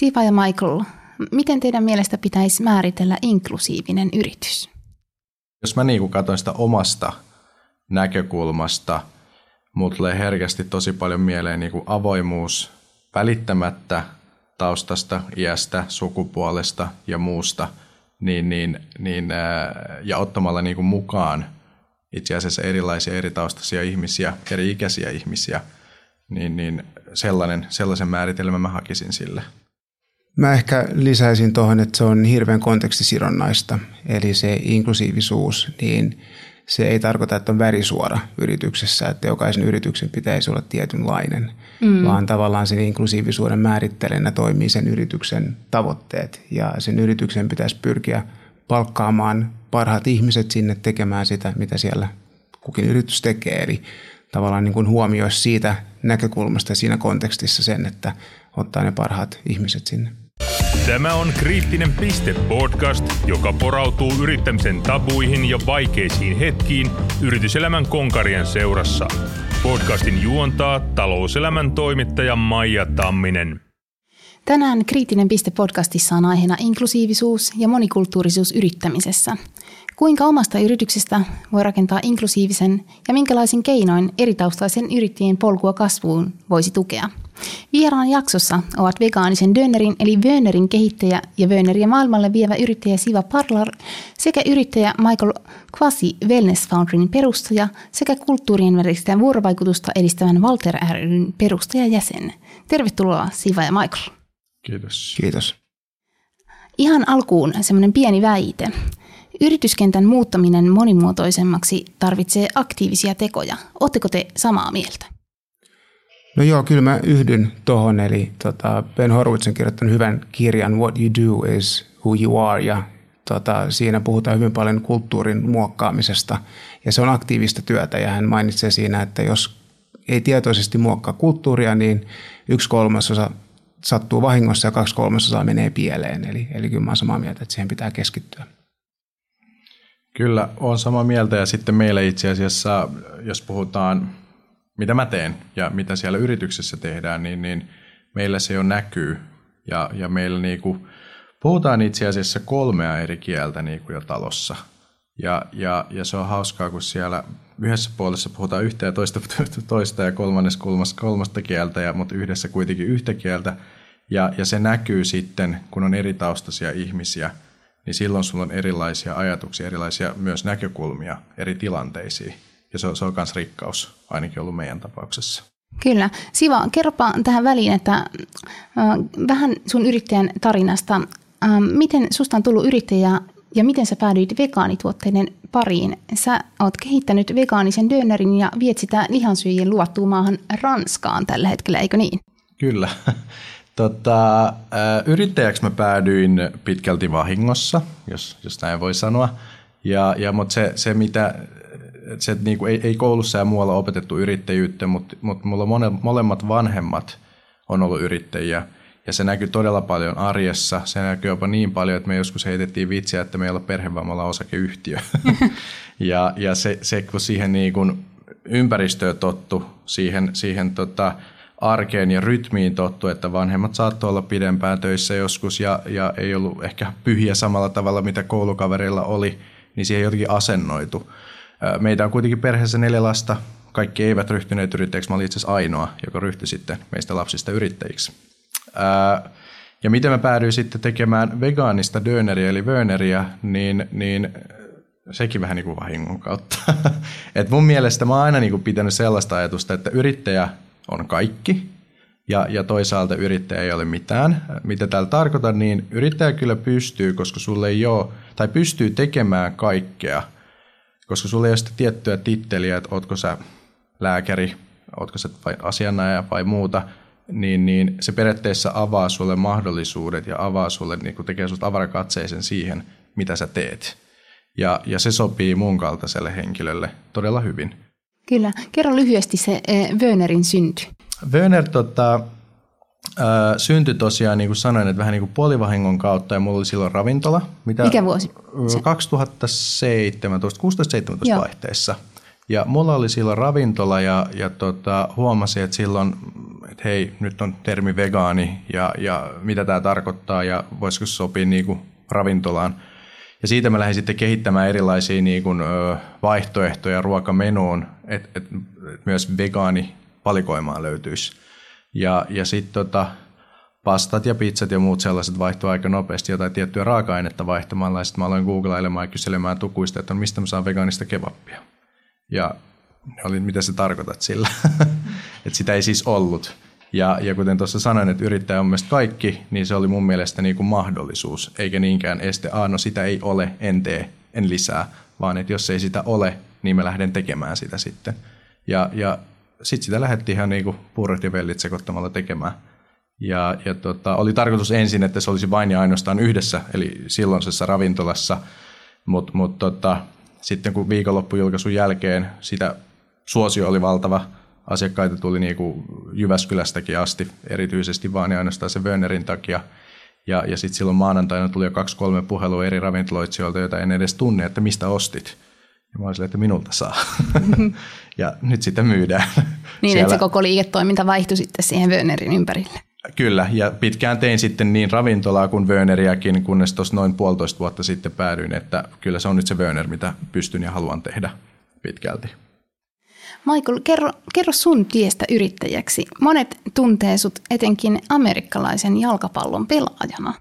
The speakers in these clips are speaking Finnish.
Siva ja Michael, miten teidän mielestä pitäisi määritellä inklusiivinen yritys? Jos mä niin katson sitä omasta näkökulmasta, mulle tulee herkästi tosi paljon mieleen niin kuin avoimuus välittämättä taustasta, iästä, sukupuolesta ja muusta, niin, niin, niin, ja ottamalla niin kuin mukaan itse asiassa erilaisia eri taustaisia ihmisiä, eri ikäisiä ihmisiä, niin, niin sellainen, sellaisen määritelmän mä hakisin sille. Mä ehkä lisäisin tuohon, että se on hirveän kontekstisidonnaista, eli se inklusiivisuus, niin se ei tarkoita, että on värisuora yrityksessä, että jokaisen yrityksen pitäisi olla tietynlainen, mm. vaan tavallaan sen inklusiivisuuden määrittelenä toimii sen yrityksen tavoitteet ja sen yrityksen pitäisi pyrkiä palkkaamaan parhaat ihmiset sinne tekemään sitä, mitä siellä kukin yritys tekee. Eli tavallaan niin kuin huomioi siitä näkökulmasta siinä kontekstissa sen, että ottaa ne parhaat ihmiset sinne. Tämä on Kriittinen piste podcast, joka porautuu yrittämisen tabuihin ja vaikeisiin hetkiin yrityselämän konkarien seurassa. Podcastin juontaa talouselämän toimittaja Maija Tamminen. Tänään Kriittinen piste podcastissa on aiheena inklusiivisuus ja monikulttuurisuus yrittämisessä. Kuinka omasta yrityksestä voi rakentaa inklusiivisen ja minkälaisin keinoin eri taustaisen yrittäjien polkua kasvuun voisi tukea? Vieraan jaksossa ovat vegaanisen Dönerin eli Wönerin kehittäjä ja Wöneriä maailmalle vievä yrittäjä Siva Parlar sekä yrittäjä Michael Quasi Wellness Founderin perustaja sekä kulttuurien välistä vuorovaikutusta edistävän Walter ryn perustajajäsen. Tervetuloa Siva ja Michael. Kiitos. Kiitos. Ihan alkuun semmoinen pieni väite. Yrityskentän muuttaminen monimuotoisemmaksi tarvitsee aktiivisia tekoja. Oletteko te samaa mieltä? No joo, kyllä mä yhdyn tuohon. Eli tota, Ben Horowitz on kirjoittanut hyvän kirjan What You Do is Who You Are ja tota, siinä puhutaan hyvin paljon kulttuurin muokkaamisesta ja se on aktiivista työtä ja hän mainitsee siinä, että jos ei tietoisesti muokkaa kulttuuria, niin yksi kolmasosa sattuu vahingossa ja kaksi kolmasosaa menee pieleen. Eli, eli kyllä mä olen samaa mieltä, että siihen pitää keskittyä. Kyllä, on samaa mieltä ja sitten meillä itse asiassa, jos puhutaan mitä mä teen ja mitä siellä yrityksessä tehdään, niin, niin meillä se jo näkyy. Ja, ja meillä niin kuin, puhutaan itse asiassa kolmea eri kieltä niin kuin jo talossa. Ja, ja, ja se on hauskaa, kun siellä yhdessä puolessa puhutaan yhtä ja toista, toista ja kolmannes kolmasta, kolmasta kieltä, ja, mutta yhdessä kuitenkin yhtä kieltä. Ja, ja se näkyy sitten, kun on eri taustaisia ihmisiä, niin silloin sulla on erilaisia ajatuksia, erilaisia myös näkökulmia eri tilanteisiin. Ja se on, se on myös rikkaus, ainakin ollut meidän tapauksessa. Kyllä. Siva, kerropa tähän väliin, että äh, vähän sun yrittäjän tarinasta. Äh, miten susta on tullut yrittäjä ja miten sä päädyit vegaanituotteiden pariin? Sä oot kehittänyt vegaanisen dönerin ja viet sitä lihansyöjien luvattuun maahan Ranskaan tällä hetkellä, eikö niin? Kyllä. Tota, yrittäjäksi mä päädyin pitkälti vahingossa, jos, jos näin voi sanoa. Ja, ja, mutta se, se, mitä se niin kuin ei, ei koulussa ja muualla opetettu yrittäjyyttä, mutta, mutta mulla mone, molemmat vanhemmat on ollut yrittäjiä. Ja se näkyy todella paljon arjessa. Se näkyy jopa niin paljon, että me joskus heitettiin vitsiä, että meillä on perhevammalla osakeyhtiö. ja ja se, se, kun siihen niin kuin ympäristöön tottu, siihen, siihen tota, arkeen ja rytmiin tottu, että vanhemmat saattoi olla pidempään töissä joskus ja, ja ei ollut ehkä pyhiä samalla tavalla, mitä koulukaverilla oli, niin siihen jotenkin asennoitu. Meitä on kuitenkin perheessä neljä lasta. Kaikki eivät ryhtyneet yrittäjiksi. Mä olin itse asiassa ainoa, joka ryhtyi sitten meistä lapsista yrittäjiksi. Ja miten mä päädyin sitten tekemään vegaanista döneriä eli vöneriä, niin, niin sekin vähän niin kuin vahingon kautta. Et mun mielestä mä oon aina niin kuin pitänyt sellaista ajatusta, että yrittäjä on kaikki ja, ja toisaalta yrittäjä ei ole mitään. Mitä täällä tarkoitan, niin yrittäjä kyllä pystyy, koska sulle ei ole, tai pystyy tekemään kaikkea – koska sulla ei ole sitä tiettyä titteliä, että ootko sä lääkäri, ootko sä vai asianajaja vai muuta, niin, niin se periaatteessa avaa sulle mahdollisuudet ja avaa sulle, niin kuin tekee sulle avarakatseisen siihen, mitä sä teet. Ja, ja se sopii mun kaltaiselle henkilölle todella hyvin. Kyllä. Kerro lyhyesti se eh, Wönerin synty. Wöner tota, syntyi tosiaan, niin kuin sanoin, että vähän niin kuin puolivahingon kautta ja mulla oli silloin ravintola. Mitä Mikä vuosi? 2017, 16-17 vaihteessa. Ja mulla oli silloin ravintola ja, ja tota, huomasin, että silloin, että että hei, nyt on termi vegaani ja, ja mitä tämä tarkoittaa ja voisiko se sopia niin kuin ravintolaan. Ja siitä mä lähdin sitten kehittämään erilaisia niin kuin, vaihtoehtoja ruokamenuun, että et, et myös vegaani valikoimaan löytyisi. Ja, ja sitten tota, pastat ja pizzat ja muut sellaiset vaihtuu aika nopeasti jotain tiettyä raaka-ainetta vaihtamalla. Ja sitten mä aloin googlailemaan ja kyselemään tukuista, että mistä mä saan vegaanista kebappia. Ja oli, mitä sä tarkoitat sillä. että sitä ei siis ollut. Ja, ja kuten tuossa sanoin, että yrittäjä on mielestäni kaikki, niin se oli mun mielestä niin kuin mahdollisuus, eikä niinkään este, ah no sitä ei ole, en tee, en lisää, vaan että jos ei sitä ole, niin mä lähden tekemään sitä sitten. Ja, ja sitten sitä lähdettiin ihan niin ja vellit sekoittamalla tekemään. Ja, ja tota, oli tarkoitus ensin, että se olisi vain ja ainoastaan yhdessä, eli silloisessa ravintolassa, mutta mut tota, sitten kun viikonloppujulkaisun jälkeen sitä suosio oli valtava, asiakkaita tuli niin kuin Jyväskylästäkin asti, erityisesti vaan ja ainoastaan se Wönerin takia. Ja, ja sitten silloin maanantaina tuli jo kaksi-kolme puhelua eri ravintoloitsijoilta, joita en edes tunne, että mistä ostit. Ja mä olin että minulta saa. ja nyt sitä myydään. Niin, Siellä... että se koko liiketoiminta vaihtui sitten siihen Wönerin ympärille. Kyllä, ja pitkään tein sitten niin ravintolaa kuin Wöneriäkin, kunnes tuossa noin puolitoista vuotta sitten päädyin, että kyllä se on nyt se Wöner, mitä pystyn ja haluan tehdä pitkälti. Michael, kerro, kerro sun tiestä yrittäjäksi. Monet tuntee sut etenkin amerikkalaisen jalkapallon pelaajana.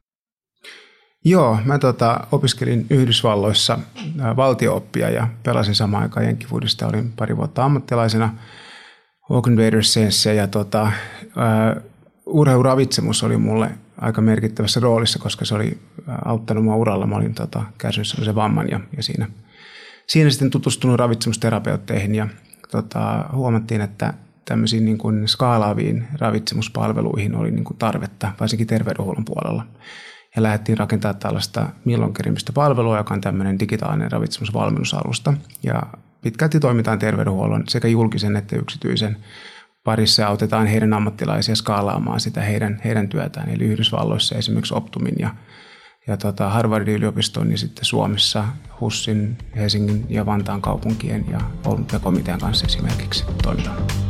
Joo, mä tota, opiskelin Yhdysvalloissa valtiooppia ja pelasin samaan aikaan Jenkkifoodista. Olin pari vuotta ammattilaisena Oakland Raidersissä ja tota, urheiluravitsemus oli mulle aika merkittävässä roolissa, koska se oli auttanut mua uralla. Mä olin tota, kärsinyt sellaisen vamman ja, ja siinä, siinä sitten tutustunut ravitsemusterapeutteihin ja tota, huomattiin, että tämmöisiin niin kuin skaalaaviin ravitsemuspalveluihin oli niin kuin tarvetta, varsinkin terveydenhuollon puolella. Ja lähdettiin rakentamaan tällaista Millonkerimistä palvelua, joka on tämmöinen digitaalinen ravitsemusvalmennusalusta. Ja pitkälti toimitaan terveydenhuollon sekä julkisen että yksityisen parissa autetaan heidän ammattilaisia skaalaamaan sitä heidän, heidän työtään. Eli Yhdysvalloissa esimerkiksi Optumin ja, ja tota Harvardin yliopiston ja sitten Suomessa HUSin, Helsingin ja Vantaan kaupunkien ja olympiakomitean kanssa esimerkiksi toimitaan.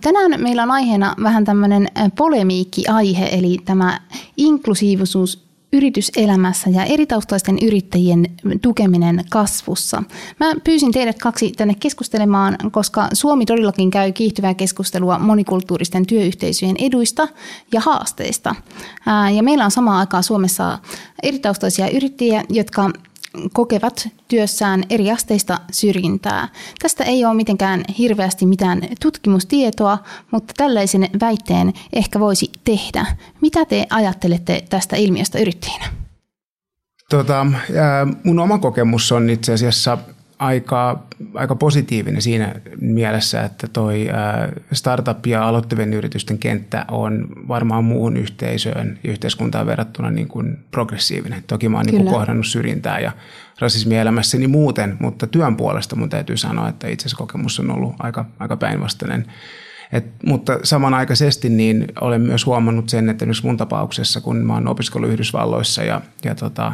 Tänään meillä on aiheena vähän tämmöinen polemiikki-aihe, eli tämä inklusiivisuus yrityselämässä ja eritaustaisten yrittäjien tukeminen kasvussa. Mä pyysin teidät kaksi tänne keskustelemaan, koska Suomi todellakin käy kiihtyvää keskustelua monikulttuuristen työyhteisöjen eduista ja haasteista. Ja meillä on samaan aikaan Suomessa eritaustaisia yrittäjiä, jotka kokevat työssään eri asteista syrjintää. Tästä ei ole mitenkään hirveästi mitään tutkimustietoa, mutta tällaisen väitteen ehkä voisi tehdä. Mitä te ajattelette tästä ilmiöstä yrittäjänä? Tota, mun oma kokemus on itse asiassa aika, aika positiivinen siinä mielessä, että toi startup- ja aloittavien yritysten kenttä on varmaan muuhun yhteisöön ja yhteiskuntaan verrattuna niin kuin progressiivinen. Toki mä oon niin kuin kohdannut syrjintää ja rasismia elämässäni muuten, mutta työn puolesta mun täytyy sanoa, että itse asiassa kokemus on ollut aika, aika päinvastainen. Et, mutta samanaikaisesti niin olen myös huomannut sen, että myös mun tapauksessa, kun mä oon opiskellut Yhdysvalloissa ja, ja tota,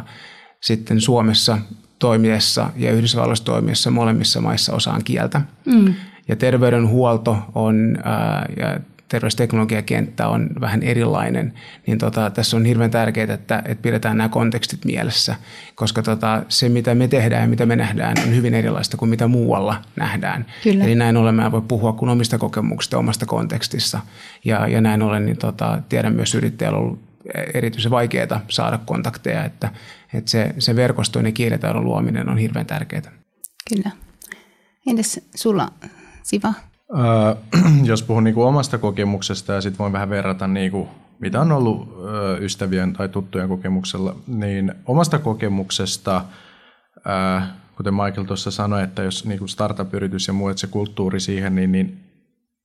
sitten Suomessa toimiessa ja Yhdysvalloissa toimiessa molemmissa maissa osaan kieltä. Mm. Ja terveydenhuolto on, ää, ja terveysteknologiakenttä on vähän erilainen, niin tota, tässä on hirveän tärkeää, että, että pidetään nämä kontekstit mielessä, koska tota, se, mitä me tehdään ja mitä me nähdään, on hyvin erilaista kuin mitä muualla nähdään. Kyllä. Eli näin ollen mä voi puhua kuin omista kokemuksista omasta kontekstissa, ja, ja näin ollen niin tota, tiedän myös yrittäjällä ollut erityisen vaikeaa saada kontakteja, että, että se, se verkostoinen kielitaidon luominen on hirveän tärkeää. Kyllä. Entäs sulla, Siva? Öö, jos puhun niinku omasta kokemuksesta ja sitten voin vähän verrata, niinku, mitä on ollut öö, ystävien tai tuttujen kokemuksella, niin omasta kokemuksesta, öö, kuten Michael tuossa sanoi, että jos niinku startup-yritys ja muu, että se kulttuuri siihen, niin, niin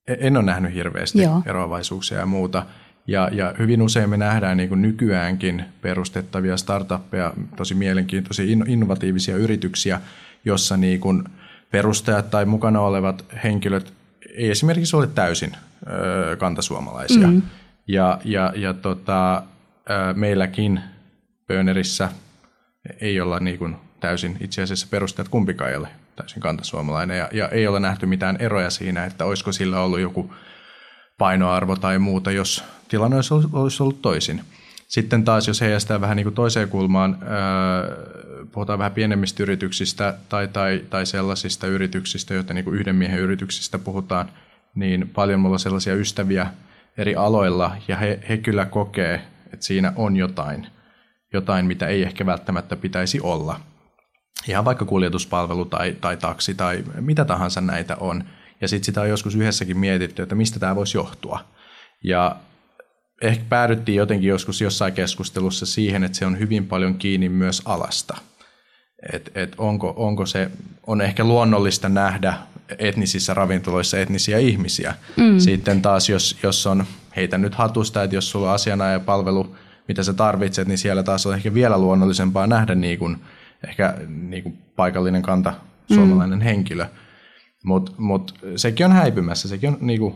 en ole nähnyt hirveästi Joo. eroavaisuuksia ja muuta. Ja, ja hyvin usein me nähdään niin kuin nykyäänkin perustettavia startuppeja, tosi mielenkiintoisia, innovatiivisia yrityksiä, jossa niin kuin perustajat tai mukana olevat henkilöt ei esimerkiksi ole täysin ö, kantasuomalaisia. Mm. Ja, ja, ja tota, ää, meilläkin Bönerissä ei olla niin kuin täysin itse asiassa perusteet kumpikaan ei ole täysin kantasuomalainen ja, ja ei ole nähty mitään eroja siinä, että olisiko sillä ollut joku painoarvo tai muuta, jos tilanne olisi ollut, toisin. Sitten taas, jos heijastaa vähän niin kuin toiseen kulmaan, puhutaan vähän pienemmistä yrityksistä tai, tai, tai sellaisista yrityksistä, joita niin kuin yhden miehen yrityksistä puhutaan, niin paljon mulla on sellaisia ystäviä eri aloilla, ja he, he kyllä kokee, että siinä on jotain, jotain, mitä ei ehkä välttämättä pitäisi olla. Ihan vaikka kuljetuspalvelu tai, tai taksi tai mitä tahansa näitä on. Ja sitten sitä on joskus yhdessäkin mietitty, että mistä tämä voisi johtua. Ja ehkä päädyttiin jotenkin joskus jossain keskustelussa siihen, että se on hyvin paljon kiinni myös alasta. Et, et onko, onko se, on ehkä luonnollista nähdä etnisissä ravintoloissa etnisiä ihmisiä. Mm. Sitten taas, jos, jos on, heitä nyt hatusta, että jos sulla on ja palvelu, mitä sä tarvitset, niin siellä taas on ehkä vielä luonnollisempaa nähdä niin kuin, ehkä niin kuin paikallinen kanta suomalainen mm. henkilö. Mutta mut, sekin on häipymässä. Sekin on niinku...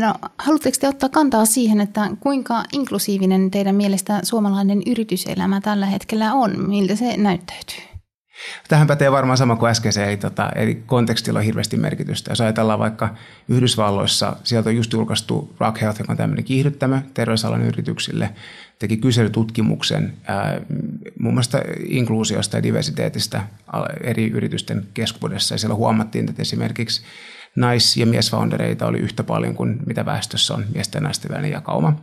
no, haluatteko te ottaa kantaa siihen, että kuinka inklusiivinen teidän mielestä suomalainen yrityselämä tällä hetkellä on? Miltä se näyttäytyy? Tähän pätee varmaan sama kuin äskeiseen, eli, tota, eli kontekstilla on hirveästi merkitystä. Jos ajatellaan vaikka Yhdysvalloissa, sieltä on just julkaistu Rock Health, joka on tämmöinen kiihdyttämö terveysalan yrityksille, teki kyselytutkimuksen ää, muun muassa inkluusiosta ja diversiteetistä eri yritysten keskuudessa. Ja siellä huomattiin, että esimerkiksi nais- ja miesfoundereita oli yhtä paljon kuin mitä väestössä on miesten ja naisten välinen jakauma.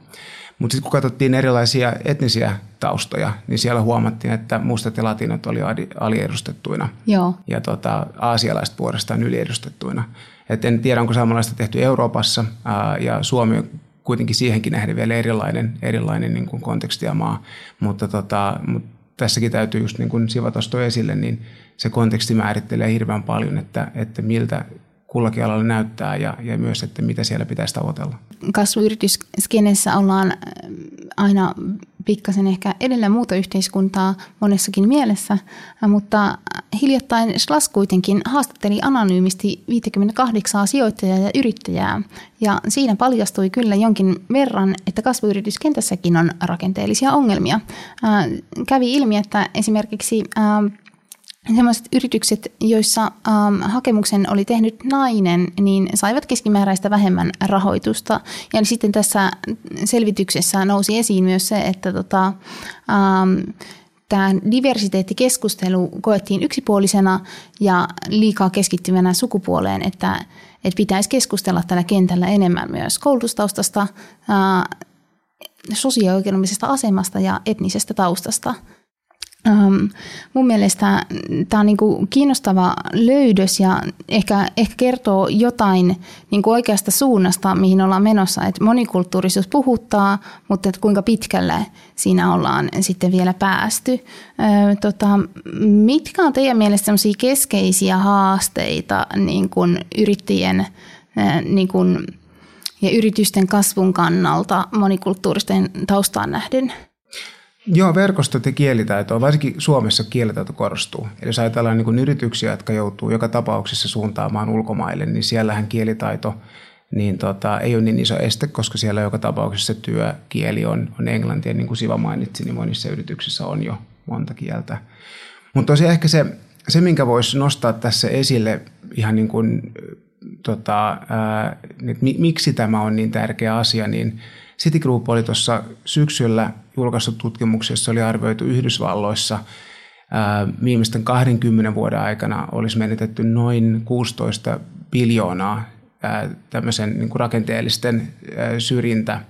Mutta sitten kun katsottiin erilaisia etnisiä taustoja, niin siellä huomattiin, että mustat ja latinot oli aliedustettuina. Joo. Ja tota, aasialaiset puolestaan yliedustettuina. Et en tiedä, onko samanlaista tehty Euroopassa, ää, ja Suomi on kuitenkin siihenkin nähden vielä erilainen, erilainen niin kuin konteksti ja maa. Mutta, tota, mutta tässäkin täytyy just niin kuin Siva esille, niin se konteksti määrittelee hirveän paljon, että, että miltä kullakin alalla näyttää ja, ja myös, että mitä siellä pitäisi tavoitella. Kasvuyritysskenessä ollaan äh, aina pikkasen ehkä edellä muuta yhteiskuntaa monessakin mielessä, äh, mutta hiljattain Slas kuitenkin haastatteli anonyymisti 58 sijoittajaa ja yrittäjää, ja siinä paljastui kyllä jonkin verran, että kasvuyrityskentässäkin on rakenteellisia ongelmia. Äh, kävi ilmi, että esimerkiksi Sellaiset yritykset, joissa ähm, hakemuksen oli tehnyt nainen, niin saivat keskimääräistä vähemmän rahoitusta. Ja sitten tässä selvityksessä nousi esiin myös se, että tota, ähm, tämä diversiteettikeskustelu koettiin yksipuolisena ja liikaa keskittyvänä sukupuoleen, että, että pitäisi keskustella tällä kentällä enemmän myös koulutustaustasta, äh, sosioekonomisesta asemasta ja etnisestä taustasta – Um, mun mielestä tämä on niinku kiinnostava löydös ja ehkä, ehkä kertoo jotain niinku oikeasta suunnasta, mihin ollaan menossa. Et monikulttuurisuus puhuttaa, mutta et kuinka pitkälle siinä ollaan sitten vielä päästy. Ö, tota, mitkä on teidän mielestä keskeisiä haasteita niin kun yrittäjien niin kun, ja yritysten kasvun kannalta monikulttuuristen taustaan nähden? Joo, verkostot ja kielitaito, varsinkin Suomessa kielitaito korostuu. Eli jos ajatellaan niin yrityksiä, jotka joutuu joka tapauksessa suuntaamaan ulkomaille, niin siellähän kielitaito niin tota, ei ole niin iso este, koska siellä joka tapauksessa työkieli on, on englanti. Ja niin kuin Siva mainitsi, niin monissa yrityksissä on jo monta kieltä. Mutta tosiaan ehkä se, se, minkä voisi nostaa tässä esille ihan niin kuin, tota, ää, miksi tämä on niin tärkeä asia, niin Citigroup oli tuossa syksyllä julkaissut tutkimuksessa oli arvioitu Yhdysvalloissa viimeisten 20 vuoden aikana olisi menetetty noin 16 biljoonaa tämmöisen niin kuin rakenteellisten syrjintä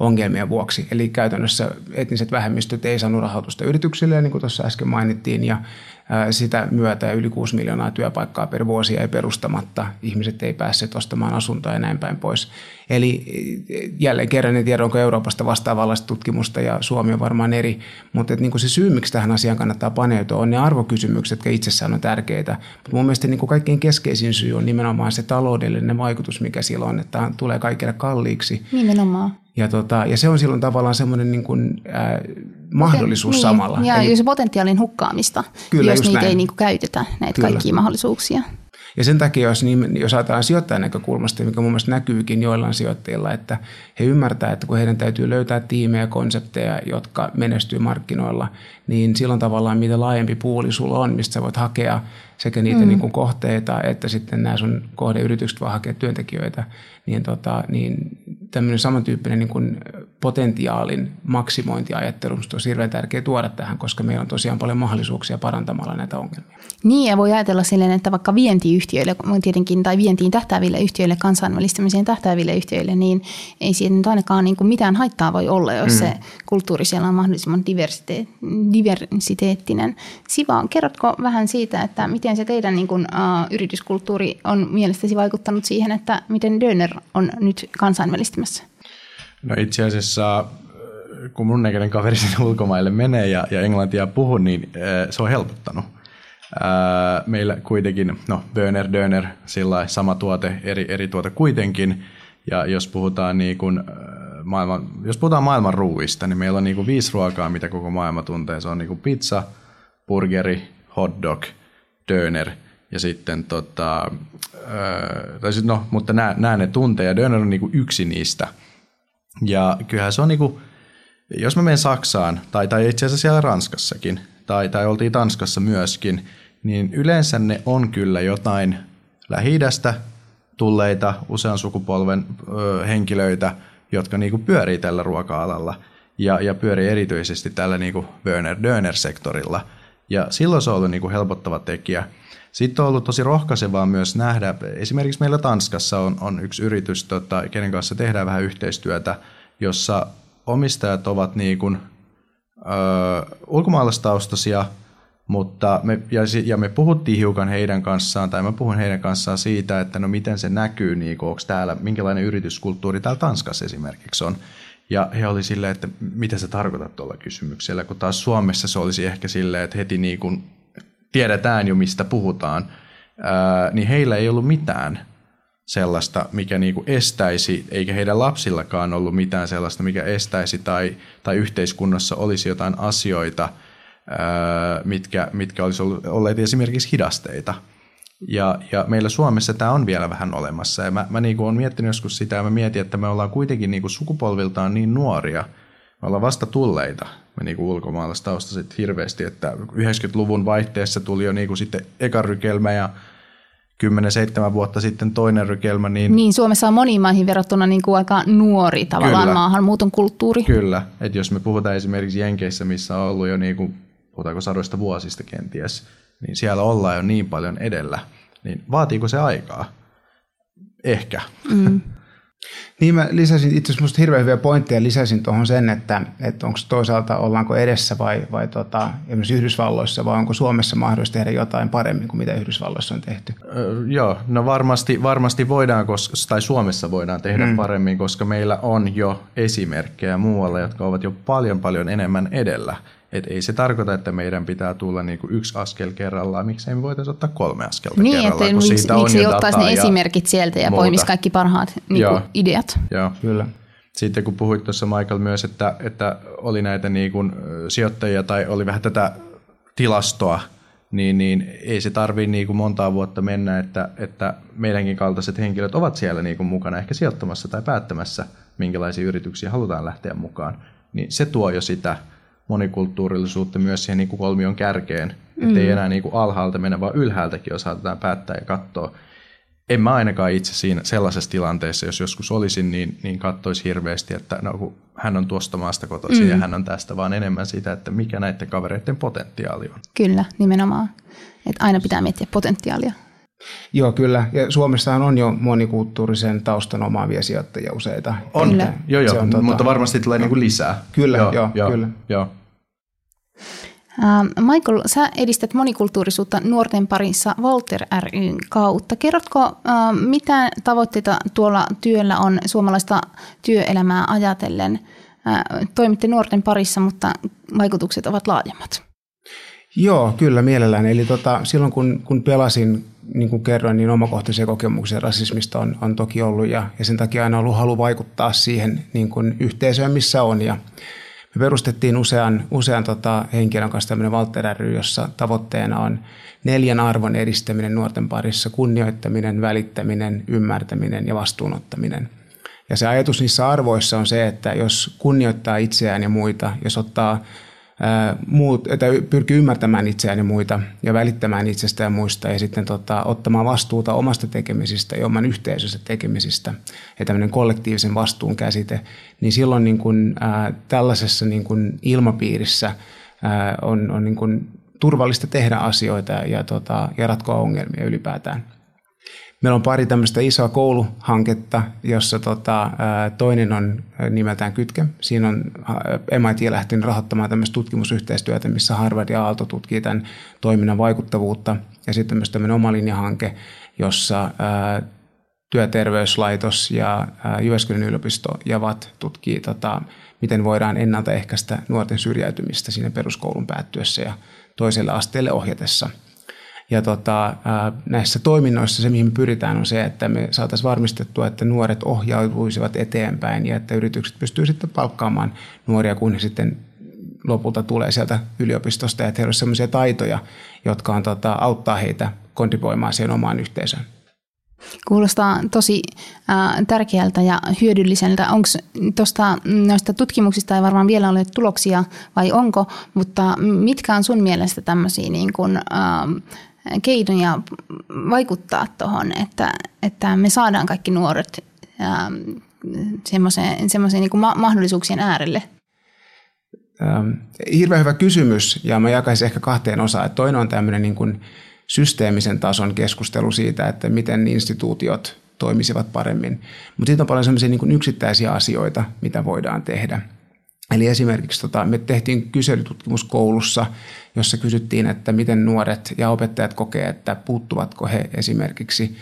ongelmien vuoksi. Eli käytännössä etniset vähemmistöt ei saanut rahoitusta yrityksille, niin kuin tuossa äsken mainittiin, ja sitä myötä yli 6 miljoonaa työpaikkaa per vuosi ei perustamatta. Ihmiset ei päässeet ostamaan asuntoa ja näin päin pois. Eli jälleen kerran en tiedä, onko Euroopasta vastaavanlaista tutkimusta ja Suomi on varmaan eri, mutta että niin kuin se syy, miksi tähän asiaan kannattaa paneutua, on ne arvokysymykset, jotka itsessään on tärkeitä. Mutta mun mielestä niin kuin kaikkein keskeisin syy on nimenomaan se taloudellinen vaikutus, mikä sillä on, että tulee kaikille kalliiksi. Nimenomaan. Ja, tota, ja se on silloin tavallaan semmoinen niin kuin, äh, mahdollisuus niin, samalla. Ja Eli, se potentiaalin hukkaamista, kyllä, jos niitä näin. ei niin kuin käytetä, näitä kyllä. kaikkia mahdollisuuksia. Ja sen takia, jos, niin, jos ajatellaan sijoittajan näkökulmasta, mikä mun mielestä näkyykin joillain sijoittajilla, että he ymmärtää, että kun heidän täytyy löytää tiimejä, konsepteja, jotka menestyy markkinoilla, niin silloin tavallaan mitä laajempi puuli sulla on, mistä sä voit hakea sekä niitä mm. niin kuin kohteita, että sitten nämä sun kohdeyritykset voi hakea työntekijöitä, niin, tota, niin tämmöinen samantyyppinen niin kuin potentiaalin maksimointiajattelu on hirveän tärkeä tuoda tähän, koska meillä on tosiaan paljon mahdollisuuksia parantamalla näitä ongelmia. Niin, ja voi ajatella silleen, että vaikka vientiyhtiöille tietenkin, tai vientiin tähtääville yhtiöille, kansainvälistämiseen tähtääville yhtiöille, niin ei siitä nyt ainakaan niin kuin mitään haittaa voi olla, jos mm. se kulttuuri siellä on mahdollisimman diversiteettinen. Siva, kerrotko vähän siitä, että miten se teidän niin kuin, uh, yrityskulttuuri on mielestäsi vaikuttanut siihen, että miten Döner on nyt kansainvälistymässä? No itse asiassa kun mun näköinen kaveri sinne ulkomaille menee ja, ja englantia puhuu, niin se on helpottanut. Meillä kuitenkin, no Böner, Döner, sillä sama tuote, eri, eri tuote kuitenkin. Ja jos puhutaan, niin kuin, maailman, jos puhutaan maailman ruuista, niin meillä on niin kuin viisi ruokaa, mitä koko maailma tuntee. Se on niin kuin pizza, burgeri, hot dog, döner ja sitten tota, tai sit, no, mutta nämä, ne tuntee ja döner on niin kuin yksi niistä. Ja kyllähän se on niin kuin, jos mä menen Saksaan, tai, tai itse asiassa siellä Ranskassakin, tai, tai oltiin Tanskassa myöskin, niin yleensä ne on kyllä jotain lähi tulleita usean sukupolven ö, henkilöitä, jotka niinku pyörii tällä ruoka-alalla ja, ja pyörii erityisesti tällä niinku Werner Döner-sektorilla. Ja silloin se on ollut niinku helpottava tekijä. Sitten on ollut tosi rohkaisevaa myös nähdä, esimerkiksi meillä Tanskassa on, on yksi yritys, tota, kenen kanssa tehdään vähän yhteistyötä, jossa omistajat ovat niin kuin, ö, ulkomaalaistaustaisia, mutta me, ja, ja me puhuttiin hiukan heidän kanssaan, tai mä puhun heidän kanssaan siitä, että no miten se näkyy, niin onko täällä, minkälainen yrityskulttuuri täällä Tanskassa esimerkiksi on. Ja he oli silleen, että mitä sä tarkoitat tuolla kysymyksellä, kun taas Suomessa se olisi ehkä silleen, että heti niin kuin tiedetään jo mistä puhutaan, ää, niin heillä ei ollut mitään sellaista, mikä niinku estäisi, eikä heidän lapsillakaan ollut mitään sellaista, mikä estäisi tai, tai yhteiskunnassa olisi jotain asioita, mitkä, mitkä olisi olleet esimerkiksi hidasteita. Ja, ja meillä Suomessa tämä on vielä vähän olemassa. Ja mä, mä niinku olen miettinyt joskus sitä, ja mä mietin, että me ollaan kuitenkin niinku sukupolviltaan niin nuoria, me ollaan vasta tulleita, me niinku ulkomaalaistaustaiset hirveästi, että 90-luvun vaihteessa tuli jo niinku sitten eka rykelmä ja 10-7 vuotta sitten toinen rykelmä. Niin, niin Suomessa on moniin maihin verrattuna niin kuin aika nuori tavallaan kyllä, maahanmuuton kulttuuri. Kyllä, että jos me puhutaan esimerkiksi Jenkeissä, missä on ollut jo niin kuin, puhutaanko sadoista vuosista kenties, niin siellä ollaan jo niin paljon edellä. Niin vaatiiko se aikaa? Ehkä. Mm. Niin mä lisäsin itse asiassa hirveän hyviä pointteja, lisäsin tuohon sen, että, että onko toisaalta ollaanko edessä vai, vai tota, esimerkiksi Yhdysvalloissa vai onko Suomessa mahdollista tehdä jotain paremmin kuin mitä Yhdysvalloissa on tehty? Öö, joo, no varmasti, varmasti voidaan, koska, tai Suomessa voidaan tehdä mm. paremmin, koska meillä on jo esimerkkejä muualla, jotka ovat jo paljon paljon enemmän edellä. Et ei se tarkoita, että meidän pitää tulla niinku yksi askel kerrallaan. Miksi me voitaisiin ottaa kolme askelta niin, kerrallaan, että kun miksi, miksi ei ottaisi ne esimerkit sieltä ja muuta. poimisi kaikki parhaat niinku Joo. ideat. Joo, kyllä. Sitten kun puhuit tuossa Michael myös, että, että oli näitä niinku sijoittajia tai oli vähän tätä tilastoa, niin, niin ei se tarvitse niin kuin montaa vuotta mennä, että, että meidänkin kaltaiset henkilöt ovat siellä niin kuin mukana ehkä sijoittamassa tai päättämässä, minkälaisia yrityksiä halutaan lähteä mukaan. Niin se tuo jo sitä monikulttuurillisuutta myös siihen niin kuin kolmion kärkeen. Mm. Että ei enää niin kuin alhaalta mennä, vaan ylhäältäkin osataan päättää ja katsoa. En mä ainakaan itse siinä sellaisessa tilanteessa, jos joskus olisin, niin, niin katsoisi hirveästi, että no, kun hän on tuosta maasta kotoisin mm. ja hän on tästä, vaan enemmän sitä, että mikä näiden kavereiden potentiaali on. Kyllä, nimenomaan. Että aina pitää miettiä potentiaalia. Joo, kyllä. Ja Suomessahan on jo monikulttuurisen taustan omaavia sijoittajia useita. On, kyllä. joo, joo. On, mutta tota... varmasti tulee niin kuin lisää. Kyllä, joo, joo, joo kyllä. Joo. Michael, sä edistät monikulttuurisuutta nuorten parissa Walter ryn kautta. Kerrotko, mitä tavoitteita tuolla työllä on suomalaista työelämää ajatellen? Toimitte nuorten parissa, mutta vaikutukset ovat laajemmat. Joo, kyllä mielellään. Eli tota, silloin kun, kun pelasin, niin kuin kerroin, niin omakohtaisia kokemuksia rasismista on, on toki ollut ja, ja sen takia aina ollut halu vaikuttaa siihen niin kuin yhteisöön, missä on. Ja Me perustettiin usean, usean tota, henkilön kanssa tämmöinen Walter ry, jossa tavoitteena on neljän arvon edistäminen nuorten parissa, kunnioittaminen, välittäminen, ymmärtäminen ja vastuunottaminen. Ja se ajatus niissä arvoissa on se, että jos kunnioittaa itseään ja muita, jos ottaa muut, että pyrkii ymmärtämään itseään ja muita ja välittämään itsestä ja muista ja sitten tota, ottamaan vastuuta omasta tekemisistä ja oman yhteisönsä tekemisistä ja tämmöinen kollektiivisen vastuun käsite, niin silloin niin kuin, ää, tällaisessa niin kuin ilmapiirissä ää, on, on niin kuin turvallista tehdä asioita ja, tota, ja ratkoa ongelmia ylipäätään. Meillä on pari tämmöistä isoa kouluhanketta, jossa tota, toinen on nimeltään Kytke. Siinä on MIT lähtenyt rahoittamaan tämmöistä tutkimusyhteistyötä, missä Harvard ja Aalto tutkii tämän toiminnan vaikuttavuutta. Ja sitten myös tämmöinen oma linjahanke, jossa työterveyslaitos ja Jyväskylän yliopisto ja VAT tutkii, tota, miten voidaan ennaltaehkäistä nuorten syrjäytymistä siinä peruskoulun päättyessä ja toiselle asteelle ohjatessa – ja tota, näissä toiminnoissa se, mihin me pyritään, on se, että me saataisiin varmistettua, että nuoret ohjautuisivat eteenpäin ja että yritykset pystyvät sitten palkkaamaan nuoria, kun he sitten lopulta tulee sieltä yliopistosta että heillä on sellaisia taitoja, jotka on, tota, auttaa heitä kontribuoimaan siihen omaan yhteisöön. Kuulostaa tosi äh, tärkeältä ja hyödylliseltä. Onko tuosta noista tutkimuksista ei varmaan vielä ole tuloksia vai onko, mutta mitkä on sun mielestä tämmöisiä niin kuin, äh, keinoja vaikuttaa tuohon, että, että me saadaan kaikki nuoret ähm, semmoiseen niin ma- mahdollisuuksien äärelle? Ähm, hirveän hyvä kysymys ja mä jakaisin ehkä kahteen osaan. Toinen on tämmöinen niin kuin systeemisen tason keskustelu siitä, että miten instituutiot toimisivat paremmin. Mutta sitten on paljon sellaisia niin yksittäisiä asioita, mitä voidaan tehdä. Eli esimerkiksi tota, me tehtiin kyselytutkimus koulussa, jossa kysyttiin, että miten nuoret ja opettajat kokee, että puuttuvatko he esimerkiksi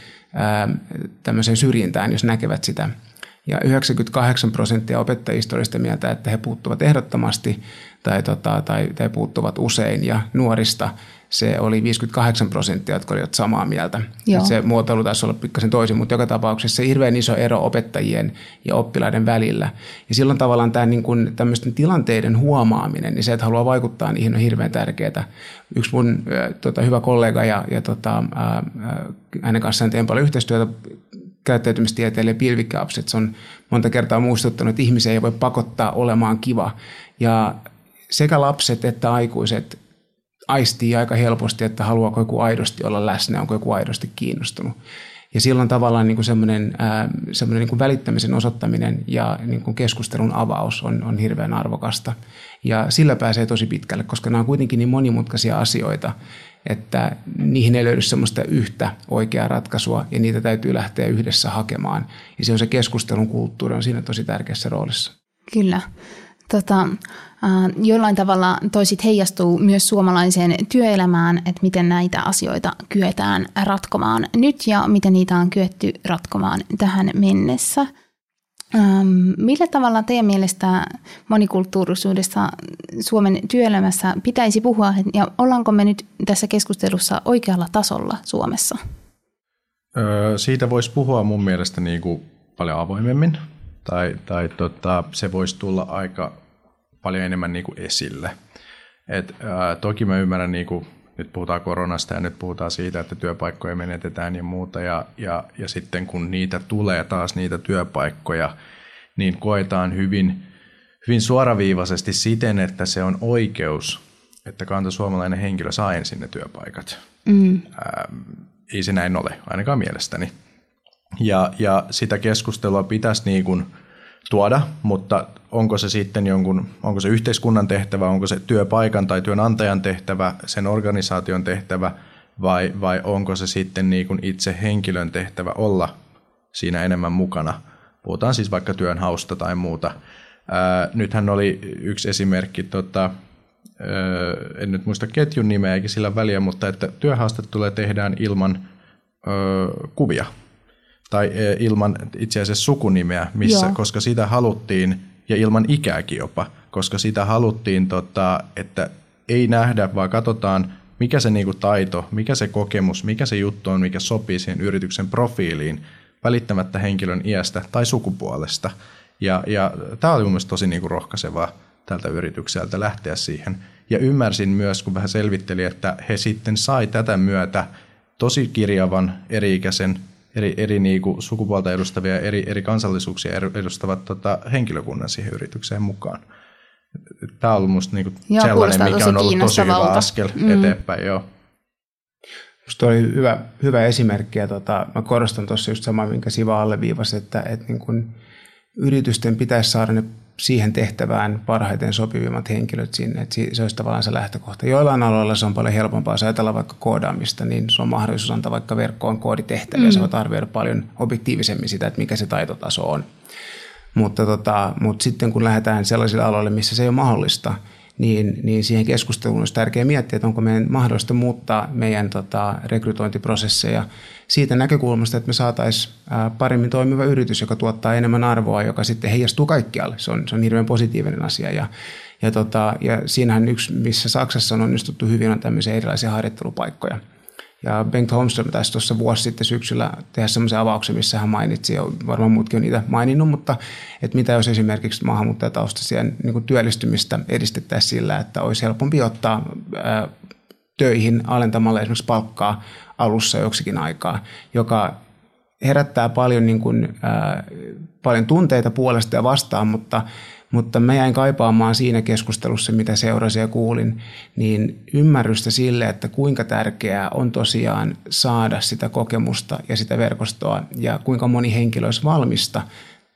tämmöiseen syrjintään, jos näkevät sitä. Ja 98 prosenttia opettajista oli sitä mieltä, että he puuttuvat ehdottomasti tai, tota, tai, tai puuttuvat usein. Ja nuorista se oli 58 prosenttia, jotka olivat samaa mieltä. Se muotoilu taisi olla pikkasen toisin, mutta joka tapauksessa se hirveän iso ero opettajien ja oppilaiden välillä. Ja silloin tavallaan tämä niin kuin tämmöisten tilanteiden huomaaminen, niin se, että haluaa vaikuttaa niihin on hirveän tärkeää. Yksi mun tota, hyvä kollega ja, ja tota, ää, hänen kanssaan teen paljon yhteistyötä käyttäytymistieteilijä Pilvikka se on monta kertaa muistuttanut, että ihmisiä ei voi pakottaa olemaan kiva. Ja sekä lapset että aikuiset aistii aika helposti, että haluaako joku aidosti olla läsnä, onko joku aidosti kiinnostunut. Ja silloin tavallaan niin kuin semmoinen, ää, semmoinen niin kuin välittämisen osoittaminen ja niin kuin keskustelun avaus on, on hirveän arvokasta. Ja sillä pääsee tosi pitkälle, koska nämä on kuitenkin niin monimutkaisia asioita, että niihin ei löydy semmoista yhtä oikeaa ratkaisua ja niitä täytyy lähteä yhdessä hakemaan. Ja se on se keskustelun kulttuuri on siinä tosi tärkeässä roolissa. Kyllä. Tota, jollain tavalla toisit heijastuu myös suomalaiseen työelämään, että miten näitä asioita kyetään ratkomaan nyt ja miten niitä on kyetty ratkomaan tähän mennessä. Millä tavalla teidän mielestä monikulttuurisuudesta Suomen työelämässä pitäisi puhua ja ollaanko me nyt tässä keskustelussa oikealla tasolla Suomessa? Siitä voisi puhua mun mielestä niin kuin paljon avoimemmin tai, tai tota, se voisi tulla aika paljon enemmän niin kuin esille. Et, ää, toki mä ymmärrän, niin kuin, nyt puhutaan koronasta ja nyt puhutaan siitä, että työpaikkoja menetetään ja muuta, ja, ja, ja sitten kun niitä tulee taas niitä työpaikkoja, niin koetaan hyvin, hyvin suoraviivaisesti siten, että se on oikeus, että kantasuomalainen henkilö saa ensin ne työpaikat. Mm. Ää, ei se näin ole, ainakaan mielestäni. Ja, ja sitä keskustelua pitäisi niin kuin – tuoda, mutta onko se sitten jonkun, onko se yhteiskunnan tehtävä, onko se työpaikan tai työnantajan tehtävä, sen organisaation tehtävä vai, vai onko se sitten niin kuin itse henkilön tehtävä olla siinä enemmän mukana. Puhutaan siis vaikka työnhausta tai muuta. Ää, nythän oli yksi esimerkki, tota, ää, en nyt muista ketjun nimeä eikä sillä väliä, mutta että tulee tehdään ilman ää, kuvia tai e, ilman itse asiassa sukunimeä, missä, Joo. koska sitä haluttiin, ja ilman ikääkin jopa, koska sitä haluttiin, tota, että ei nähdä, vaan katsotaan, mikä se niinku taito, mikä se kokemus, mikä se juttu on, mikä sopii siihen yrityksen profiiliin, välittämättä henkilön iästä tai sukupuolesta. Ja, ja tämä oli mun mielestä tosi niinku rohkaisevaa, tältä yritykseltä lähteä siihen. Ja ymmärsin myös, kun vähän selvitteli, että he sitten sai tätä myötä tosi kirjavan eri-ikäisen, eri, eri niinku sukupuolta edustavia eri, eri kansallisuuksia edustavat tota, henkilökunnan siihen yritykseen mukaan. Tämä on ollut minusta niinku sellainen, mikä on ollut tosi hyvä askel mm. eteenpäin. Joo. Minusta oli hyvä, hyvä esimerkki ja tota, mä korostan tuossa just samaa, minkä Siva alleviivasi, että, että niin kun yritysten pitäisi saada ne siihen tehtävään parhaiten sopivimmat henkilöt sinne. Että se olisi tavallaan se lähtökohta. Joillain aloilla se on paljon helpompaa. Jos ajatellaan vaikka koodaamista, niin se on mahdollisuus antaa vaikka verkkoon kooditehtäviä. Mm. Sä voit arvioida paljon objektiivisemmin sitä, että mikä se taitotaso on. Mutta, tota, mutta sitten kun lähdetään sellaisille aloille, missä se ei ole mahdollista – niin, niin siihen keskusteluun olisi tärkeää miettiä, että onko meidän mahdollista muuttaa meidän tota, rekrytointiprosesseja siitä näkökulmasta, että me saataisiin paremmin toimiva yritys, joka tuottaa enemmän arvoa, joka sitten heijastuu kaikkialle. Se on, se on hirveän positiivinen asia ja, ja, tota, ja siinähän yksi, missä Saksassa on onnistuttu hyvin, on tämmöisiä erilaisia harjoittelupaikkoja – ja Bengt Holmström taisi tuossa vuosi sitten syksyllä tehdä semmoisen avauksen, missä hän mainitsi, ja varmaan muutkin on niitä maininnut, mutta että mitä jos esimerkiksi maahanmuuttajataustaisia niin työllistymistä edistettäisiin sillä, että olisi helpompi ottaa ää, töihin alentamalla esimerkiksi palkkaa alussa joksikin aikaa, joka herättää paljon, niin kuin, ää, paljon tunteita puolesta ja vastaan, mutta mutta mä jäin kaipaamaan siinä keskustelussa, mitä seurasin ja kuulin, niin ymmärrystä sille, että kuinka tärkeää on tosiaan saada sitä kokemusta ja sitä verkostoa ja kuinka moni henkilö olisi valmista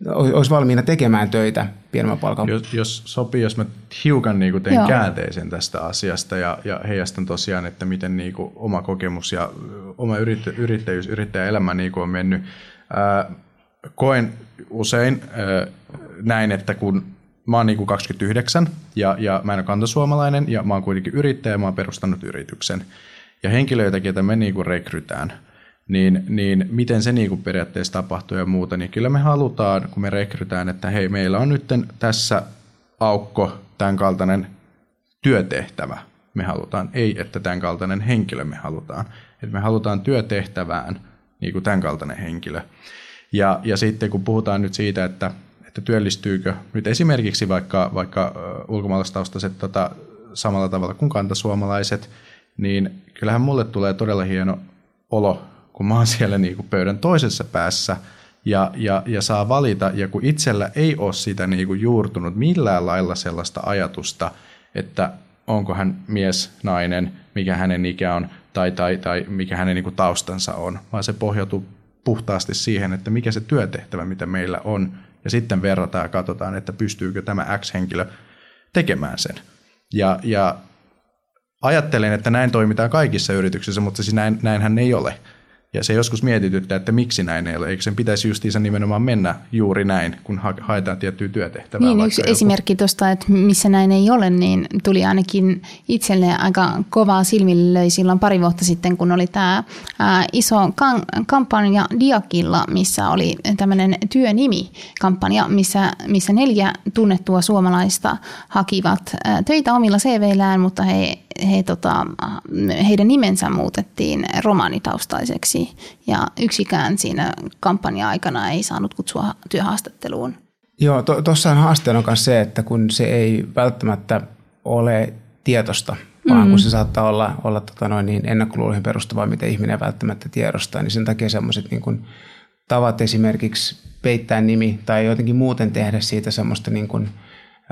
olisi valmiina tekemään töitä pienemmän palkan. Jos, jos sopii, jos mä hiukan niin teen Joo. käänteisen tästä asiasta ja, ja heijastan tosiaan, että miten niin kuin oma kokemus ja oma yrittä, yrittäjyys, yrittäjäelämä niin kuin on mennyt. Ää, koen usein ää, näin, että kun mä oon niin kuin 29 ja, ja mä en ole kantasuomalainen ja mä oon kuitenkin yrittäjä ja mä oon perustanut yrityksen. Ja henkilöitä, ketä me niin kuin rekrytään, niin, niin miten se niin kuin periaatteessa tapahtuu ja muuta, niin kyllä me halutaan, kun me rekrytään, että hei, meillä on nyt tässä aukko, tämän kaltainen työtehtävä. Me halutaan, ei että tämän kaltainen henkilö me halutaan. Että me halutaan työtehtävään niin kuin tämän kaltainen henkilö. Ja, ja sitten kun puhutaan nyt siitä, että että työllistyykö nyt esimerkiksi vaikka, vaikka ulkomaalaistaustaiset tota, samalla tavalla kuin kantasuomalaiset, niin kyllähän mulle tulee todella hieno olo, kun mä oon siellä niin kuin pöydän toisessa päässä ja, ja, ja saa valita, ja kun itsellä ei ole sitä niin kuin juurtunut millään lailla sellaista ajatusta, että onko hän mies, nainen, mikä hänen ikä on tai, tai, tai mikä hänen niin kuin taustansa on, vaan se pohjautuu puhtaasti siihen, että mikä se työtehtävä, mitä meillä on, ja sitten verrataan ja katsotaan, että pystyykö tämä X-henkilö tekemään sen. Ja, ja ajattelen, että näin toimitaan kaikissa yrityksissä, mutta siis näin, näinhän ei ole. Ja se joskus mietityttää, että miksi näin ei ole. Eikö sen pitäisi justiinsa nimenomaan mennä juuri näin, kun haetaan tiettyä työtehtävää? Niin, yksi joku. esimerkki tuosta, että missä näin ei ole, niin tuli ainakin itselleen aika kovaa silmille löi silloin pari vuotta sitten, kun oli tämä iso kampanja Diakilla, missä oli tämmöinen työnimi-kampanja, missä, missä neljä tunnettua suomalaista hakivat töitä omilla CV-lään, mutta he he, tota, heidän nimensä muutettiin romanitaustaiseksi ja yksikään siinä kampanja-aikana ei saanut kutsua työhaastatteluun. Joo, tuossa on haasteena myös se, että kun se ei välttämättä ole tietosta, vaan mm-hmm. kun se saattaa olla, olla tota noin, niin ennakkoluuloihin perustuvaa, mitä ihminen välttämättä tiedostaa, niin sen takia semmoiset niin tavat esimerkiksi peittää nimi tai jotenkin muuten tehdä siitä semmoista niin kuin,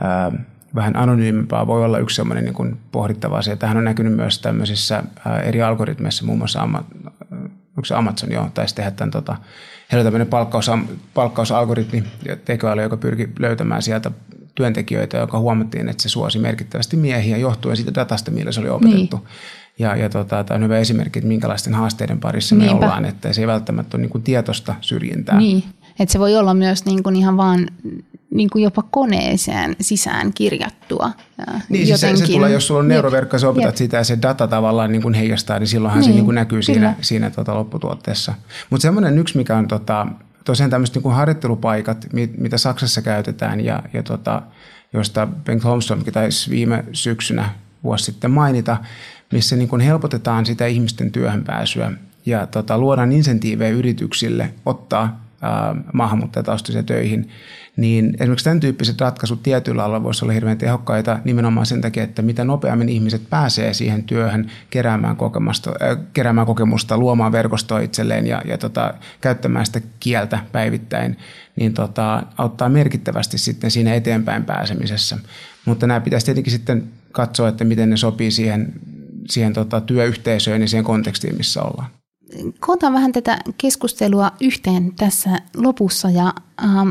ää, vähän anonyymimpaa voi olla yksi sellainen niin kuin pohdittava asia. Tähän on näkynyt myös tämmöisissä eri algoritmeissa, muun muassa Ama, yksi Amazon jo taisi tehdä tämän, tota, heillä on tämmöinen palkkaus, palkkausalgoritmi, tekoäly, joka pyrki löytämään sieltä työntekijöitä, joka huomattiin, että se suosi merkittävästi miehiä johtuen siitä datasta, millä se oli opetettu. Niin. Ja, ja tota, tämä on hyvä esimerkki, että minkälaisten haasteiden parissa Niinpä. me ollaan, että se ei välttämättä ole niin tietoista syrjintää. Niin, että se voi olla myös niin kuin ihan vaan niin kuin jopa koneeseen sisään kirjattua. Niin, siis se, se tulee, jos sulla on neuroverkko, sä opetat Jep. sitä ja se data tavallaan niin kuin heijastaa, niin silloinhan niin, se niin kuin näkyy kyllä. siinä, siinä tota lopputuotteessa. Mutta semmoinen yksi, mikä on tota, tosiaan tämmöiset niin harjoittelupaikat, mitä Saksassa käytetään ja, ja tota, josta Bengt Holmströmkin taisi viime syksynä vuosi sitten mainita, missä niin kuin helpotetaan sitä ihmisten työhön pääsyä ja tota, luodaan insentiivejä yrityksille ottaa maahanmuuttajataustaisia töihin, niin esimerkiksi tämän tyyppiset ratkaisut tietyllä alalla voisi olla hirveän tehokkaita nimenomaan sen takia, että mitä nopeammin ihmiset pääsee siihen työhön keräämään kokemusta, äh, keräämään kokemusta luomaan verkostoa itselleen ja, ja tota, käyttämään sitä kieltä päivittäin, niin tota, auttaa merkittävästi sitten siinä eteenpäin pääsemisessä. Mutta nämä pitäisi tietenkin sitten katsoa, että miten ne sopii siihen, siihen tota, työyhteisöön ja siihen kontekstiin, missä ollaan. Kootaan vähän tätä keskustelua yhteen tässä lopussa ja ähm,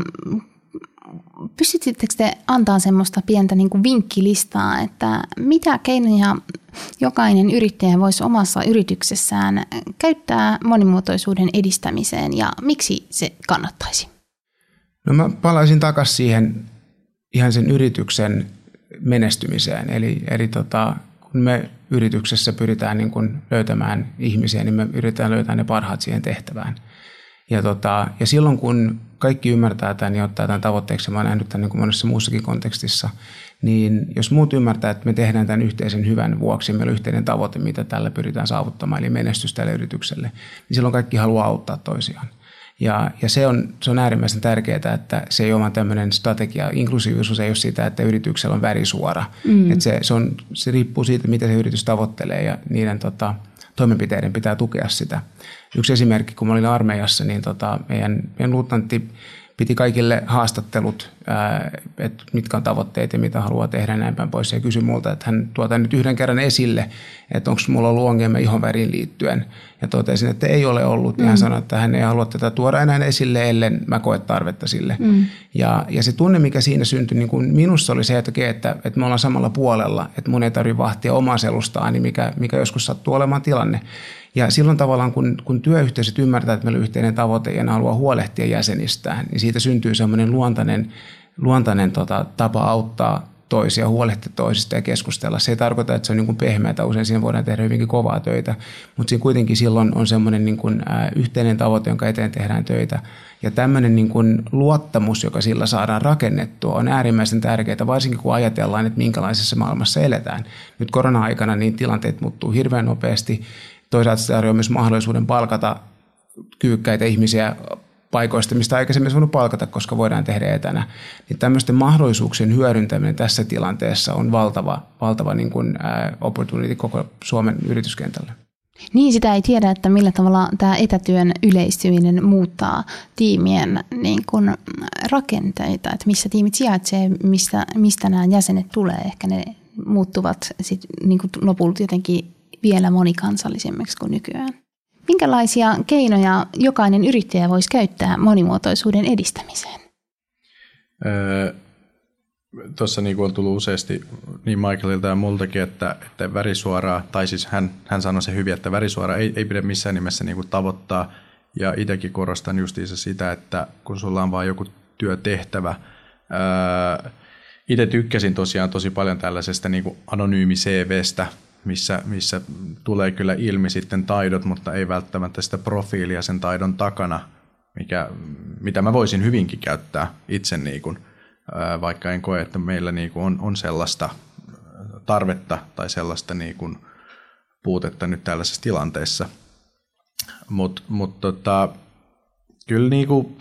pystyttekö te antaa semmoista pientä niin kuin vinkkilistaa, että mitä keinoja jokainen yrittäjä voisi omassa yrityksessään käyttää monimuotoisuuden edistämiseen ja miksi se kannattaisi? No mä palaisin takaisin siihen ihan sen yrityksen menestymiseen. Eli, eli tota, me yrityksessä pyritään niin kun löytämään ihmisiä, niin me yritetään löytää ne parhaat siihen tehtävään. Ja, tota, ja silloin kun kaikki ymmärtää tämän ja ottaa tämän tavoitteeksi, mä oon nähnyt tämän niin kuin monessa muussakin kontekstissa, niin jos muut ymmärtää, että me tehdään tämän yhteisen hyvän vuoksi, meillä on yhteinen tavoite, mitä tällä pyritään saavuttamaan, eli menestys tälle yritykselle, niin silloin kaikki haluaa auttaa toisiaan. Ja, ja se, on, se on äärimmäisen tärkeää, että se ei ole tämmöinen strategia. Inklusiivisuus ei ole sitä, että yrityksellä on värisuora. Mm. Että se, se, on, se riippuu siitä, mitä se yritys tavoittelee ja niiden tota, toimenpiteiden pitää tukea sitä. Yksi esimerkki, kun mä olin armeijassa, niin tota, meidän, meidän luutnantti piti kaikille haastattelut, että mitkä on tavoitteet ja mitä haluaa tehdä näin päin pois. Ja kysyi multa, että hän tuota nyt yhden kerran esille, että onko mulla ollut ongelmia ihonväriin liittyen. Ja totesin, että ei ole ollut. Ja hän mm. sanoi, että hän ei halua tätä tuoda enää esille, ellei mä koe tarvetta sille. Mm. Ja, ja se tunne, mikä siinä syntyi, niin kuin minussa oli se, että, että, että me ollaan samalla puolella, että mun ei tarvitse vahtia omaa selustaani, mikä, mikä joskus sattuu olemaan tilanne. Ja silloin tavallaan, kun, kun työyhteisöt ymmärtää, että meillä on yhteinen tavoite ja ne haluaa huolehtia jäsenistään, niin siitä syntyy semmoinen luontainen, luontainen tota, tapa auttaa toisia, huolehtia toisista ja keskustella. Se ei tarkoita, että se on niin pehmeätä, usein siinä voidaan tehdä hyvinkin kovaa töitä, mutta siinä kuitenkin silloin on semmoinen niin kuin, ä, yhteinen tavoite, jonka eteen tehdään töitä. Ja tämmöinen niin kuin luottamus, joka sillä saadaan rakennettua, on äärimmäisen tärkeää, varsinkin kun ajatellaan, että minkälaisessa maailmassa eletään. Nyt korona-aikana niin tilanteet muuttuu hirveän nopeasti Toisaalta se tarjoaa myös mahdollisuuden palkata kyykkäitä ihmisiä paikoista, mistä aikaisemmin olisi voinut palkata, koska voidaan tehdä etänä. Niin tämmöisten mahdollisuuksien hyödyntäminen tässä tilanteessa on valtava, valtava niin kuin, ää, opportunity koko Suomen yrityskentälle. Niin, sitä ei tiedä, että millä tavalla tämä etätyön yleistyminen muuttaa tiimien niin kuin, rakenteita, että missä tiimit sijaitsee, mistä, mistä nämä jäsenet tulee. Ehkä ne muuttuvat sit, niin kuin lopulta jotenkin vielä monikansallisemmiksi kuin nykyään. Minkälaisia keinoja jokainen yrittäjä voisi käyttää monimuotoisuuden edistämiseen? Öö, Tuossa niin on tullut useasti niin Michaelilta ja multakin, että, että värisuoraa, tai siis hän, hän sanoi se hyvin, että värisuora ei, ei pidä missään nimessä niin kuin tavoittaa. Ja itsekin korostan justiinsa sitä, että kun sulla on vain joku työtehtävä, öö, itse tykkäsin tosiaan tosi paljon tällaisesta niin anonyymi CVstä, missä, missä tulee kyllä ilmi sitten taidot, mutta ei välttämättä sitä profiilia sen taidon takana, mikä, mitä mä voisin hyvinkin käyttää itse, niin kuin, vaikka en koe, että meillä niin kuin on, on sellaista tarvetta tai sellaista niin kuin puutetta nyt tällaisessa tilanteessa. Mutta mut tota, kyllä niin kuin,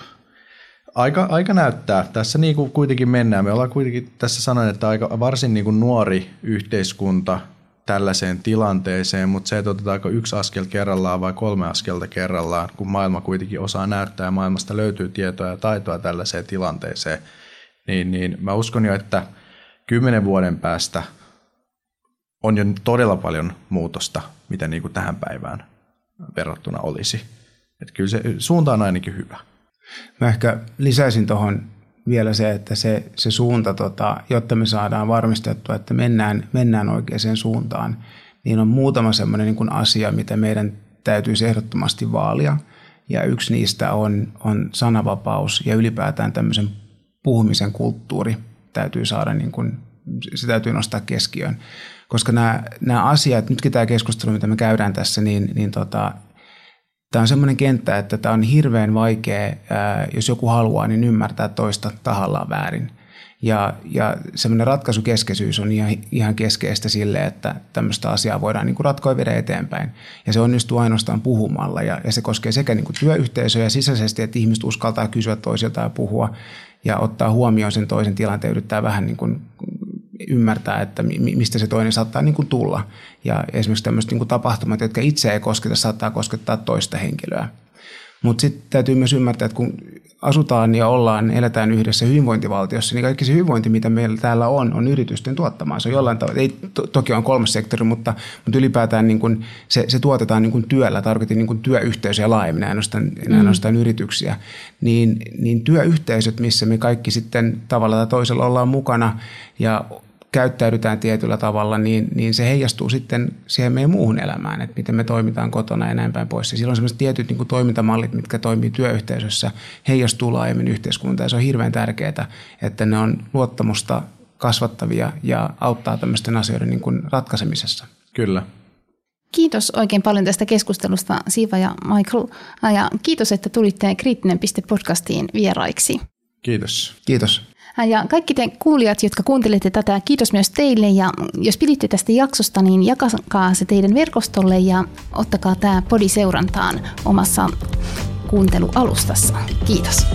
aika, aika näyttää. Tässä niin kuin kuitenkin mennään. Me ollaan kuitenkin tässä sanoin, että aika varsin niin kuin nuori yhteiskunta – tällaiseen tilanteeseen, mutta se, että otetaanko yksi askel kerrallaan vai kolme askelta kerrallaan, kun maailma kuitenkin osaa näyttää ja maailmasta löytyy tietoa ja taitoa tällaiseen tilanteeseen, niin, niin mä uskon jo, että kymmenen vuoden päästä on jo todella paljon muutosta, mitä niin kuin tähän päivään verrattuna olisi. Että kyllä se suunta on ainakin hyvä. Mä ehkä lisäisin tuohon vielä se, että se, se suunta, tota, jotta me saadaan varmistettua, että mennään, mennään oikeaan suuntaan, niin on muutama sellainen niin kuin asia, mitä meidän täytyisi ehdottomasti vaalia. Ja yksi niistä on, on sananvapaus ja ylipäätään tämmöisen puhumisen kulttuuri täytyy saada, niin kuin, se täytyy nostaa keskiöön. Koska nämä, nämä asiat, nytkin tämä keskustelu, mitä me käydään tässä, niin, niin tota, tämä on semmoinen kenttä, että tämä on hirveän vaikea, jos joku haluaa, niin ymmärtää toista tahallaan väärin. Ja, ja semmoinen ratkaisukeskeisyys on ihan, ihan keskeistä sille, että tämmöistä asiaa voidaan niin kuin ratkoa viedä eteenpäin. Ja se onnistuu ainoastaan puhumalla ja, ja se koskee sekä niin kuin työyhteisöjä sisäisesti, että ihmiset uskaltaa kysyä toisilta ja puhua ja ottaa huomioon sen toisen tilanteen, yrittää vähän niin kuin ymmärtää, että mistä se toinen saattaa niin kuin tulla. Ja esimerkiksi tämmöiset niin kuin tapahtumat, jotka itse ei kosketa, saattaa koskettaa toista henkilöä. Mutta sitten täytyy myös ymmärtää, että kun asutaan ja ollaan, eletään yhdessä hyvinvointivaltiossa, niin kaikki se hyvinvointi, mitä meillä täällä on, on yritysten tuottamaa. Se on jollain tavalla, ei to, toki on kolmas sektori, mutta, mutta ylipäätään niin kun se, se tuotetaan niin kun työllä, tarkoitin niin kun työyhteisöjä laajemmin, ainoastaan, mm. ainoastaan yrityksiä. Niin, niin työyhteisöt, missä me kaikki sitten tavalla tai toisella ollaan mukana ja käyttäydytään tietyllä tavalla, niin, niin se heijastuu sitten siihen meidän muuhun elämään, että miten me toimitaan kotona ja näin päin pois. Ja silloin sellaiset tietyt niin kuin toimintamallit, mitkä toimii työyhteisössä, heijastuu laajemmin yhteiskuntaan ja se on hirveän tärkeää, että ne on luottamusta kasvattavia ja auttaa tämmöisten asioiden niin kuin ratkaisemisessa. Kyllä. Kiitos oikein paljon tästä keskustelusta Siva ja Michael. Ja kiitos, että tulitte Kriittinen piste podcastiin vieraiksi. Kiitos. Kiitos. Ja kaikki te kuulijat, jotka kuuntelette tätä, kiitos myös teille. Ja jos piditte tästä jaksosta, niin jakakaa se teidän verkostolle ja ottakaa tämä podi seurantaan omassa kuuntelualustassa. Kiitos.